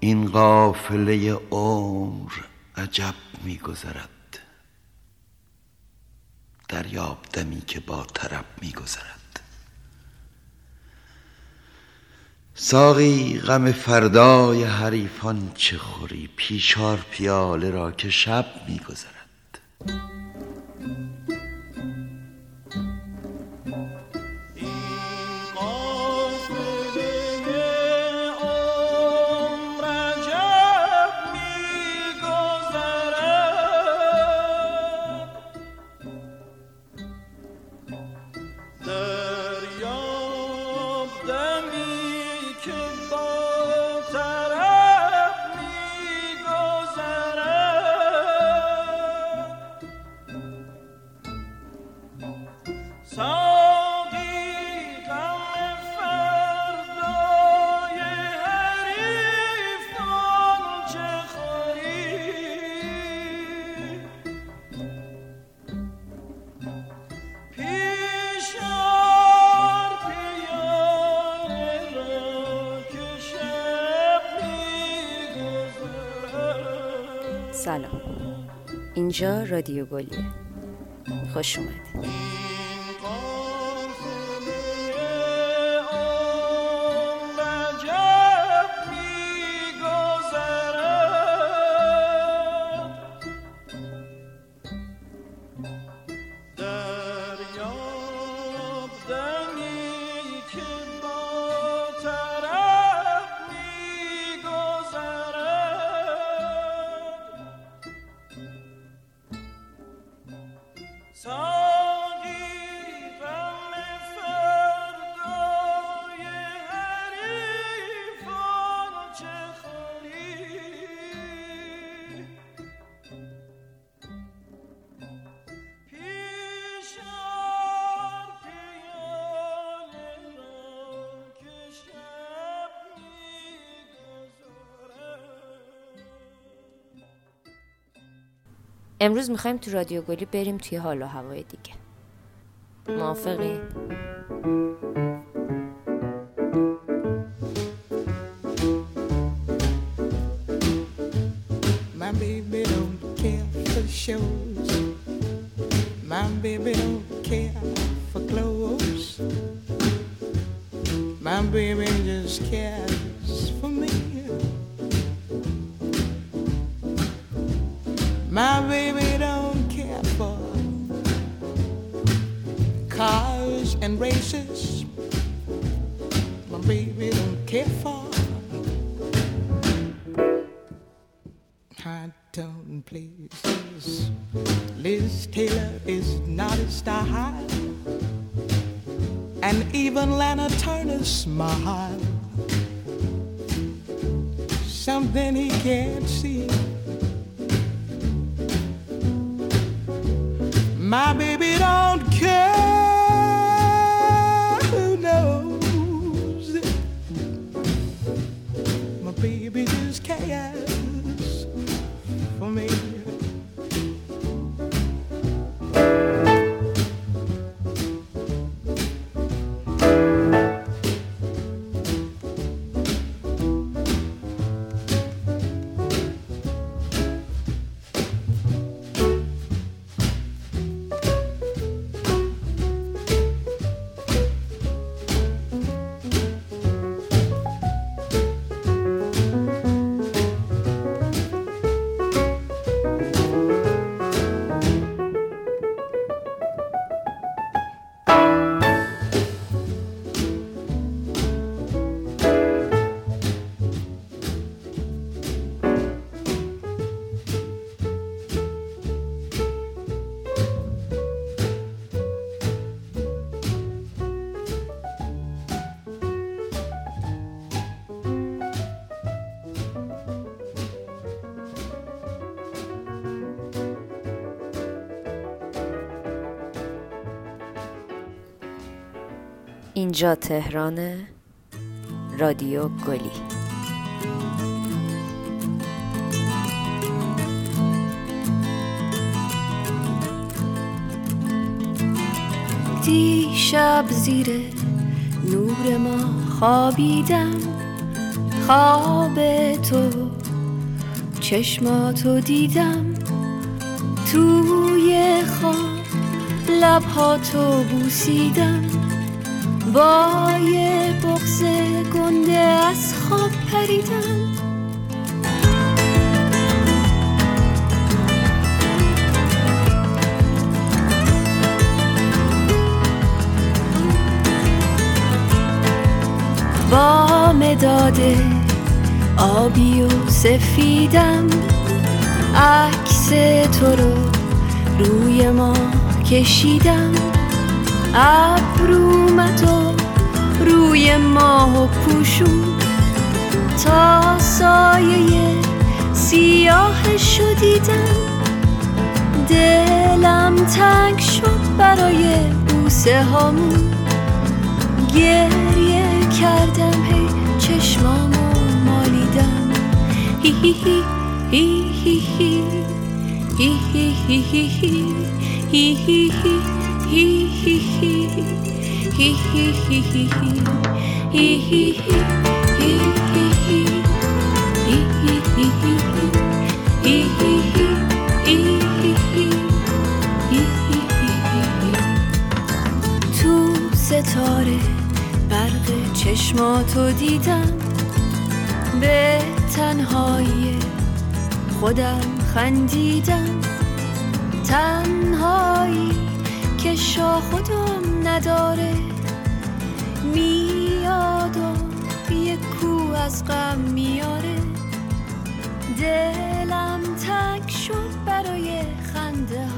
این قافله عمر عجب میگذرد. دریاب دمی که با طرب میگذرد. ساقی غم فردای حریفان چه خوری؟ پیشار پیاله را که شب میگذرد. سلام. اینجا رادیو گلیه. خوش اومدید. امروز می‌خوایم تو رادیو گلی بریم توی حال و هوای دیگه موافقی؟ My baby don't care for clothes. My baby just cares. Races. My baby don't care for high tone places. Liz Taylor is not his style, and even Lana Turner's smile. Something he can't see. My baby don't اینجا تهران رادیو گلی. دیشب زیر نور ما خوابیدم. خواب تو چشماتو دیدم. توی خواب لبهاتو بوسیدم. با یه بغز گنده از خواب پریدم با مداد آبی و سفیدم عکس تو رو روی ما کشیدم. ابرومت و روی ماه و پوشون تا سایه سیاه شدیدم دلم تنگ شد برای بوسه هامون گریه کردم هی چشمامو مالیدم هی هی هی هی هی هی هی هی هی هی هی تو ستاره برق چشماتو دیدم. به تنهایی خودم خندیدم. تنهایی که شاه خودم نداره. میاد و یه کو از غم میاره. دلم تنگ شد برای خنده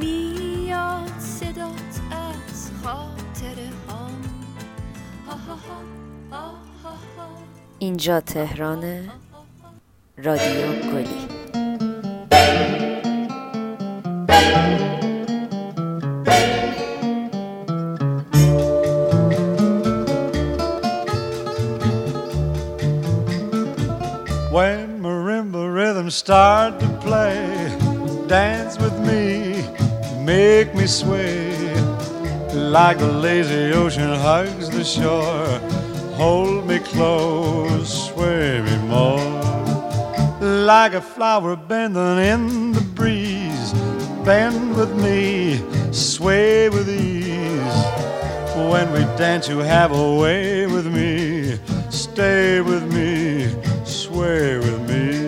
میاد صدات از خاطره هامون اینجا تهران رادیو گلی. Start to play, dance with me, make me sway. Like the lazy ocean hugs the shore, hold me close, sway me more. Like a flower bending in the breeze, bend with me, sway with ease. When we dance, you have a way with me, stay with me, sway with me.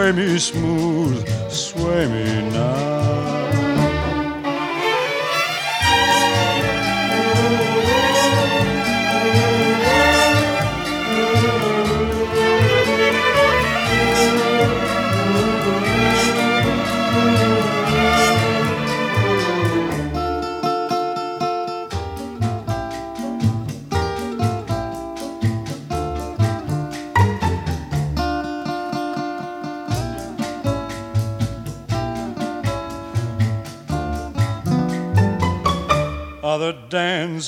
Sway me smooth, sway me now.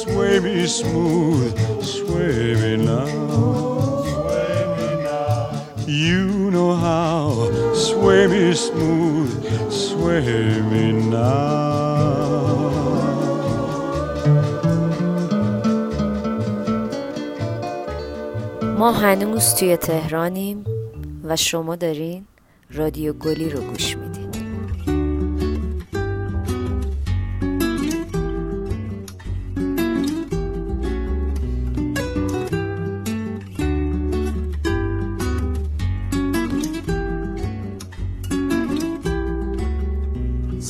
Sway me smooth, sway me now. Sway me now. You know how. Sway me smooth, sway me now. ما هنوز توی تهرانیم و شما دارین رادیو گلی رو گوش میدین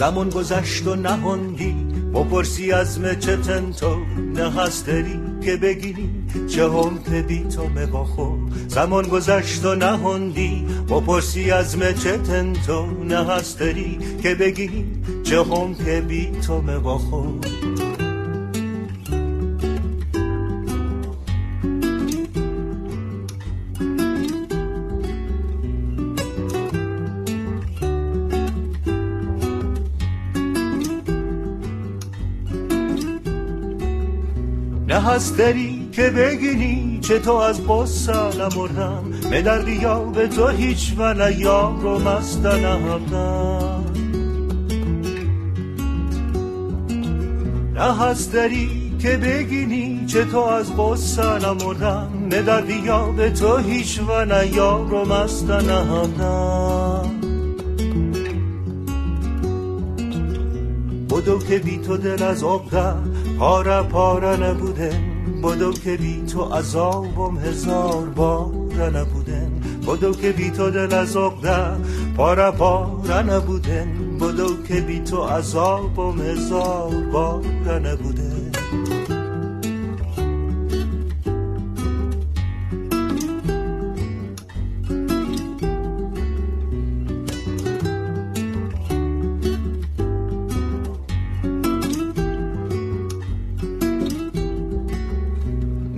زمان گذشت و نهاندی بپرسی از چه تو نه هست داری که بگیری. چه هم که بی تو مباخو زمان گذشت و نهاندی بپرسی از چه تو نه هست داری که بگیری. چه هم که بی تو مباخو هست داری که بگینی چه تو از بسا نمردم به دردی یا به تو هیچ و نه یار و مست نهمدم نه هست داری که بگینی چه تو از بسا نمردم به یا به تو هیچ و نه یار و مست نهمدم بدو که بی تو دل از عقده پاره پاره نبودن بدو که بی تو عذابم هزار باره نبودن بدو که بی تو دل از عقده پاره پاره نبودن بدو که بی تو عذابم هزار باره نبودن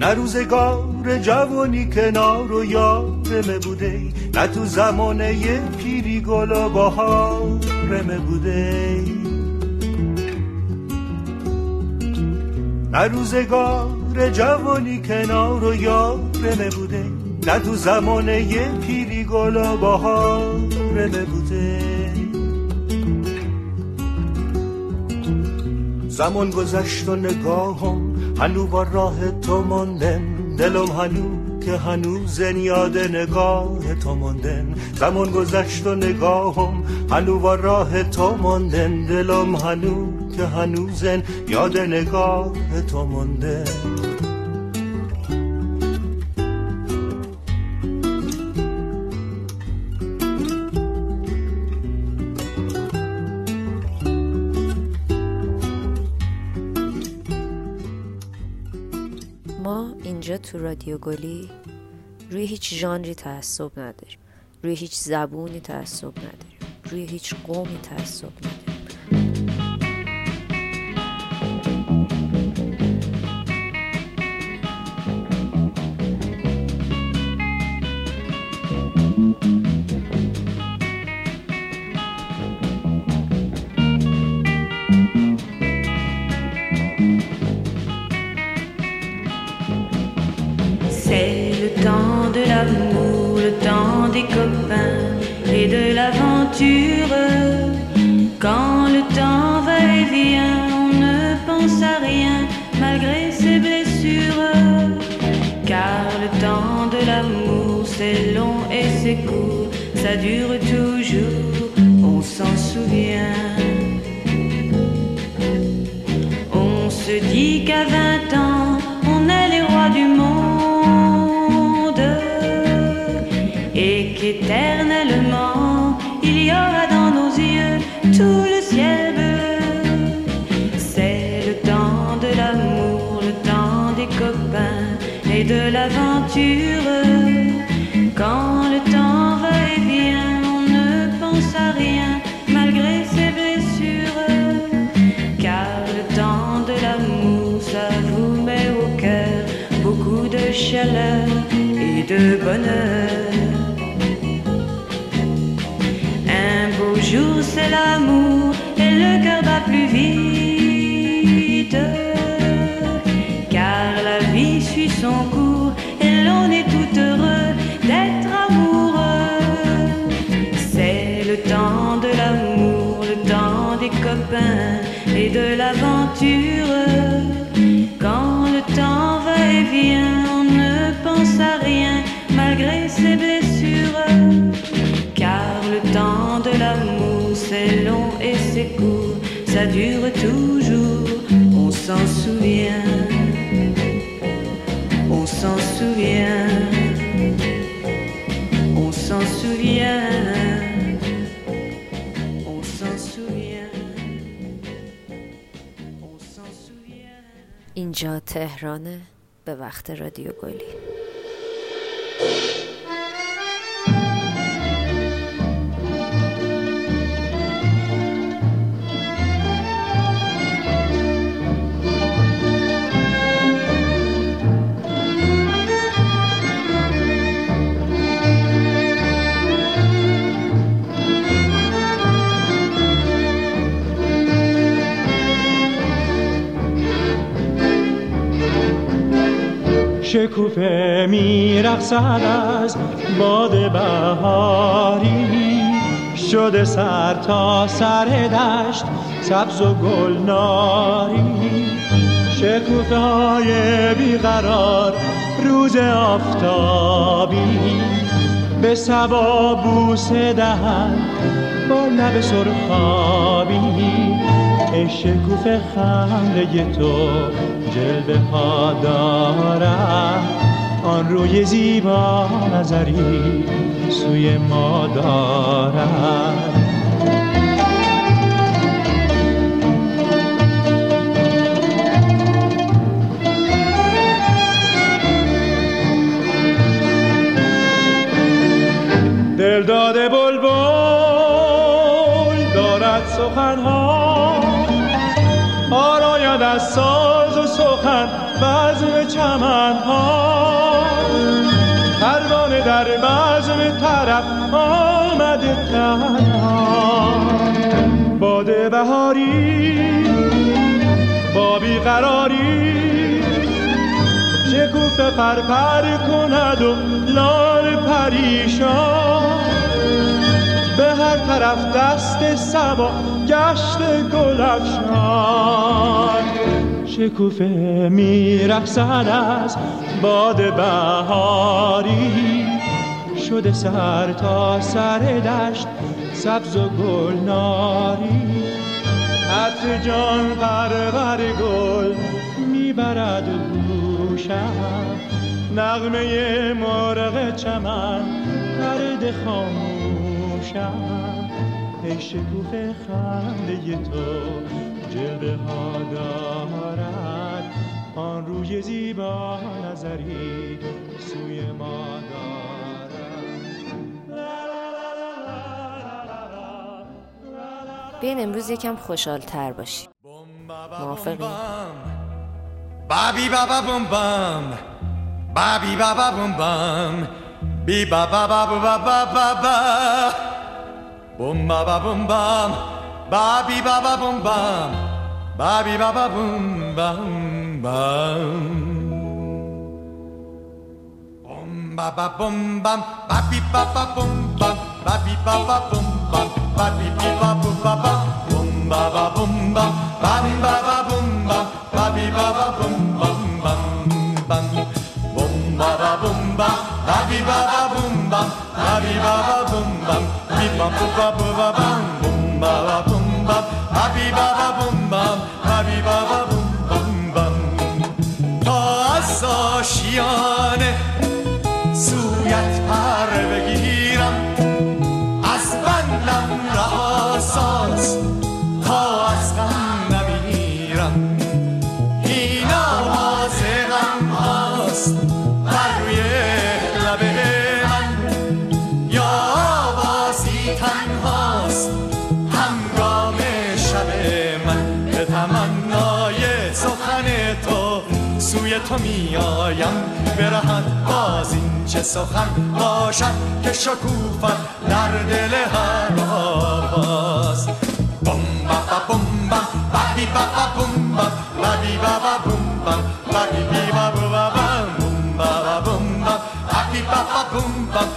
نه روزگار جوانی کنار و یارمه بوده نه تو زمانه پیری گل و بهارمه بوده. نه روزگار جوانی کنار و یارمه بوده نه تو زمانه پیری گل و بهارمه بوده. زمان گذشت و نگاهم هنو با راه تو ماندن دلم هنو که هنوز یاد نگاه تو ماندن زمان گذشت و نگاهم هنو با راه تو ماندن دلم هنو که هنوزن یاد نگاه تو ماندن تو رادیو گلی روی هیچ ژانری تعصب نداریم روی هیچ زبونی تعصب نداریم روی هیچ قومی تعصب نداریم ça dure toujours, on s'en souvient. On se dit qu'à 20 ans, on est les rois du monde et qu'éternellement, il y aura dans nos yeux tout le ciel bleu. C'est le temps de l'amour, le temps des copains et de l'aventure. De bonheur. Un beau jour, c'est l'amour car le temps de l'amour c'est long et c'est court, ça dure toujours, on s'en souvient, on s'en souvient, on s'en souvient. اینجا تهرانه به وقت رادیو گلی. شکوفه میرقصد از باد بهاری. شده سر تا سر دشت سبز و گلناری شکوفه های بیقرار روز آفتابی. به سبا بوسه دهن با لب سرخابی. ای شکوفه خنده تو جلوه ها دارد آن روی زیبا نظری سوی ما دارد دل داده بلبل دارد سخنها. آراید از سخن بزم چمنها. پروانه در بزم طرف آمده تنها. باد بهاری با بیقراری شکوفه پرپر کند و لال پریشان. به هر طرف دست سبا گشت گل افشان شکوفه میرقصد از باد بهاری. شده سر تا سر دشت سبز و گلناری عطر جان پرور گل می‌برد گوشم. نغمه مرغ چمن پرده خاموشم. ای شکوفه خنده تو جلوه ها دارد آن روی زیبا نظری سوی ما بین امروز یکم خوشحال تر باشی. موافقی؟ بابی بابا بوم بام بابی بابا بوم بام بی بابا بابا بابا بابا بوم بابا بوم بام بابی بابا بوم بام Bobby baba boom bum bum. Om baba boom bum, babi baba boom bum, babi baba boom bum, babi baba boom baba, boom baba boom bum, babi baba boom bum, babi baba boom bum bum bum, boom baba boom bum, babi baba boom bum, babi baba boom bum, bip bum bum bum bum, boom baba boom. bum bam, happy baba bum bam, happy baba bum bum bam. تا از آشیانه سویت پر سوی تو میایم برهد باز این چه سخن باشد که شکوفت در دل هر آواز. بم با با بم بم با بی با با بم با با با با بی با با بم بم با با بم بم با با با بم بم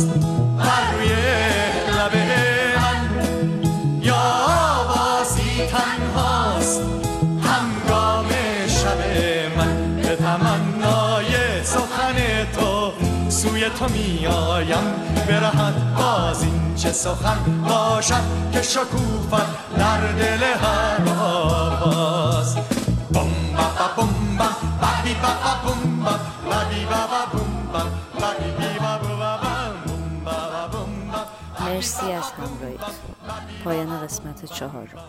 هاست بر روی لب یا آوازی تنهاست. همگام شب من به تمنای سخن تو سوی تو میایم برهد باز این چه سخن باشد که شکوفت در دل هر آواز. بوم با بم بابی بابا بوم بم مرسی از همراهیتون. پایان قسمت چهارم.